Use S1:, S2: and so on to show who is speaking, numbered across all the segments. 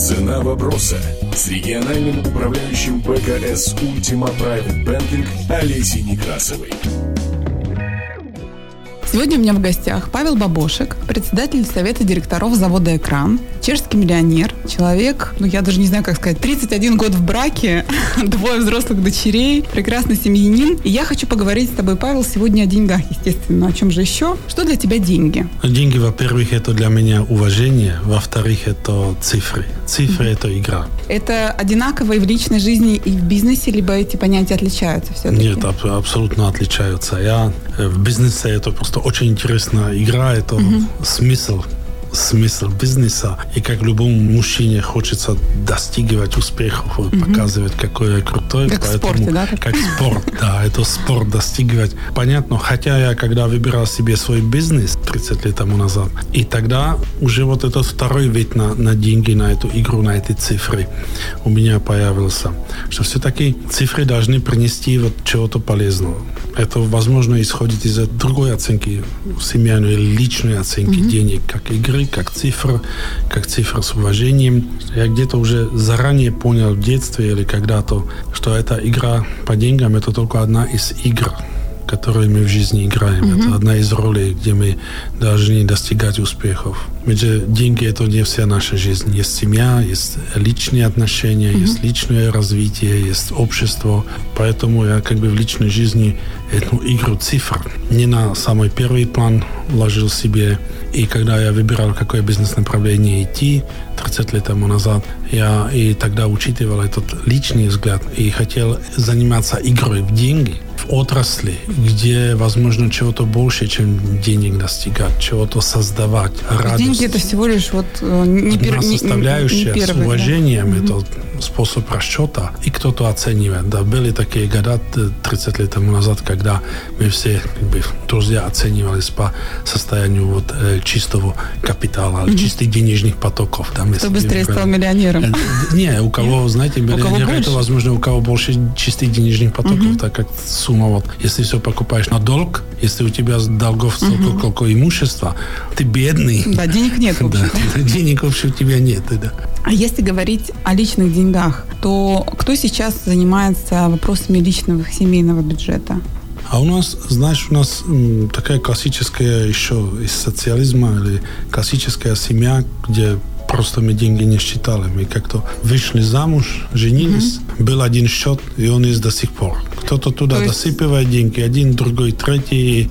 S1: Цена вопроса с региональным управляющим БКС «Ультима Private Banking» Олесей Некрасовой.
S2: Сегодня у меня в гостях Павел Бабошек, председатель Совета директоров завода «Экран», чешский миллионер, человек, ну я даже не знаю, как сказать, 31 год в браке, двое взрослых дочерей, прекрасный семьянин. И я хочу поговорить с тобой, Павел, сегодня о деньгах, естественно. О чем же еще? Что для тебя деньги?
S3: Деньги, во-первых, это для меня уважение, во-вторых, это цифры. Цифры mm-hmm. – это игра.
S2: Это одинаково и в личной жизни, и в бизнесе, либо эти понятия отличаются все-таки?
S3: Нет, аб- абсолютно отличаются. Я э, в бизнесе это просто очень интересная игра, это угу. смысл смысл бизнеса. И как любому мужчине хочется достигать успехов, угу. показывать, какой я крутой.
S2: Как Поэтому, в спорте, да?
S3: Как спорт, да. Это спорт достигать. Понятно. Хотя я, когда выбирал себе свой бизнес 30 лет тому назад, и тогда уже вот этот второй вид на, на деньги, на эту игру, на эти цифры у меня появился. Что все-таки цифры должны принести вот чего-то полезного. Это, возможно, исходит из другой оценки семейной или личной оценки mm-hmm. денег, как игры, как цифр, как цифр с уважением. Я где-то уже заранее понял в детстве или когда-то, что эта игра по деньгам – это только одна из игр, которые мы в жизни играем. Mm-hmm. Это одна из ролей, где мы должны достигать успехов. Ведь деньги это не вся наша жизнь. Есть семья, есть личные отношения, mm-hmm. есть личное развитие, есть общество. Поэтому я как бы в личной жизни эту игру цифр не на самый первый план ложил себе. И когда я выбирал, какое бизнес-направление идти 30 лет тому назад, я и тогда учитывал этот личный взгляд и хотел заниматься игрой в деньги – отрасли, где возможно чего-то больше, чем денег достигать, чего-то создавать, радость.
S2: Деньги это всего лишь вот э, не,
S3: пер, составляющая не, не первый, с уважением, да? это способ расчета, и кто-то оценивает. Да, были такие года 30 лет тому назад, когда мы все как бы, друзья оценивались по состоянию вот, э, чистого капитала, mm-hmm. чистых денежных потоков.
S2: Да, Кто быстрее стал миллионером? Э,
S3: не, у кого, знаете, миллионер, это возможно у кого больше чистых денежных потоков, mm-hmm. так как сумма вот, если все покупаешь на долг, если у тебя долгов столько, угу. сколько имущества, ты бедный.
S2: Да, денег нет, в
S3: да, денег вообще у тебя нет, да.
S2: А если говорить о личных деньгах, то кто сейчас занимается вопросами личного семейного бюджета?
S3: А у нас, знаешь, у нас такая классическая еще из социализма или классическая семья, где просто мы деньги не считали. Мы как-то вышли замуж, женились, mm-hmm. был один счет, и он есть до сих пор. Кто-то туда То есть... досыпывает деньги, один, другой, третий.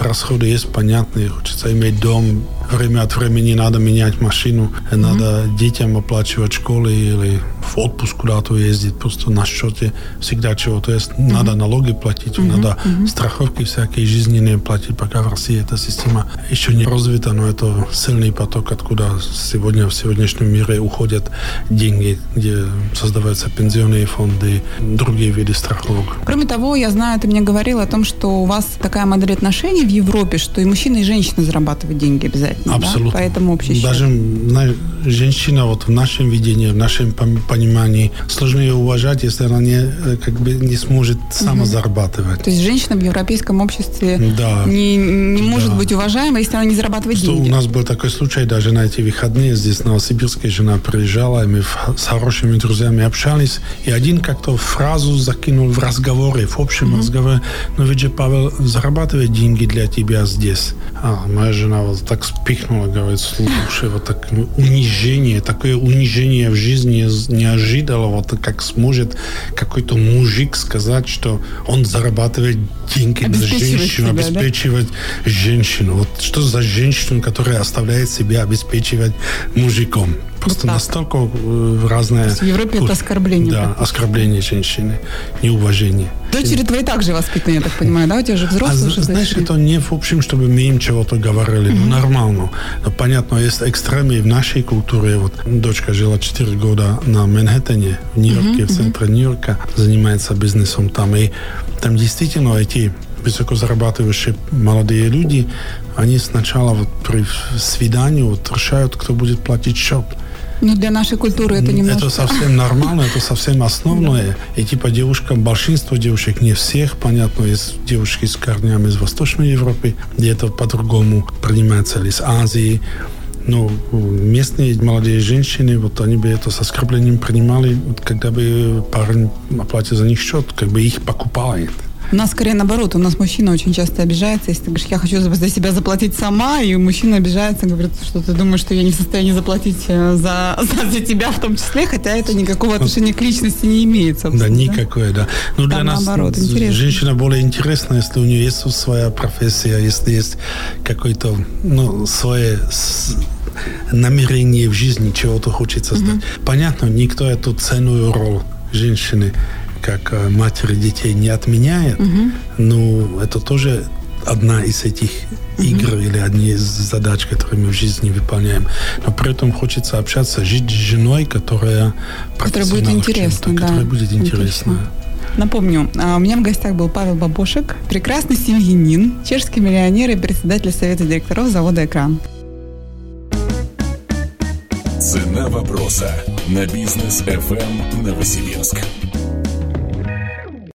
S3: Расходы есть понятные. Хочется иметь дом, время от времени надо менять машину, mm-hmm. надо детям оплачивать школы или в отпуск куда-то ездить, просто на счете всегда чего-то есть. Mm-hmm. Надо налоги платить, mm-hmm. надо mm-hmm. страховки всякие жизненные платить, пока в России эта система еще не развита, но это сильный поток, откуда сегодня в сегодняшнем мире уходят деньги, где создаваются пенсионные фонды, другие виды страховок.
S2: Кроме того, я знаю, ты мне говорил о том, что у вас такая модель отношений в Европе, что и мужчина, и женщина зарабатывают деньги обязательно.
S3: Абсолютно.
S2: Да? Поэтому общий
S3: Даже счет. женщина вот в нашем видении, в нашем понимании, сложно ее уважать, если она не, э, как бы не сможет сама угу. зарабатывать.
S2: То есть женщина в европейском обществе да. не, не может да. быть уважаема, если она не зарабатывает
S3: что
S2: деньги.
S3: У нас был такой случай даже на эти выходные здесь, на Новосибирске, жена приезжала, и мы с хорошими друзьями общались, и один как-то фразу закинул в разговоре, в общем угу. разговоре, ну ведь же Павел зарабатывает деньги для тебя здесь. А моя жена вот так спихнула, говорит, слушай, вот так унижение, такое унижение в жизни не ожидала, вот как сможет какой-то мужик сказать, что он зарабатывает деньги на женщину, себя, обеспечивать да? женщину. Вот что за женщину, которая оставляет себя обеспечивать мужиком? Просто вот настолько э, разное...
S2: В Европе это оскорбление.
S3: Да, оскорбление женщины, неуважение.
S2: Дочери твои также воспитаны, я так понимаю, да? У тебя же взрослые
S3: а, Знаешь, это не в общем, чтобы мы им чего-то говорили, ну, нормально. Но, понятно, есть экстремы в нашей культуре. Вот дочка жила 4 года на Манхэттене, в Нью-Йорке, в центре Нью-Йорка, занимается бизнесом там. И там действительно эти высокозарабатывающие молодые люди, они сначала вот при свидании вот решают, кто будет платить счет.
S2: Ну, для нашей культуры это немножко...
S3: Это совсем нормально, это совсем основное. И типа девушка, большинство девушек, не всех, понятно, есть девушки с корнями из Восточной Европы, где это по-другому принимается, или из Азии. Но местные молодые женщины, вот они бы это с оскорблением принимали, вот, когда бы парень оплатил за них счет, как бы их покупает.
S2: У нас скорее наоборот. У нас мужчина очень часто обижается, если ты говоришь, я хочу за себя заплатить сама, и мужчина обижается, говорит, что ты думаешь, что я не в состоянии заплатить э, за, за тебя в том числе, хотя это никакого отношения к личности не имеет,
S3: Да, никакое, да. Ну, для нас наоборот, интересно. женщина более интересна, если у нее есть своя профессия, если есть какой-то, ну, свое намерение в жизни, чего-то хочет создать. Mm-hmm. Понятно, никто эту ценную роль женщины как э, матери детей не отменяет, угу. но это тоже одна из этих угу. игр или одни из задач, которые мы в жизни выполняем. Но при этом хочется общаться, жить с женой, которая
S2: которая будет интересна, да.
S3: Которая будет интересна.
S2: Напомню, а, у меня в гостях был Павел Бабошек, прекрасный семьянин, чешский миллионер и председатель Совета директоров завода «Экран».
S1: Цена вопроса на бизнес FM Новосибирск.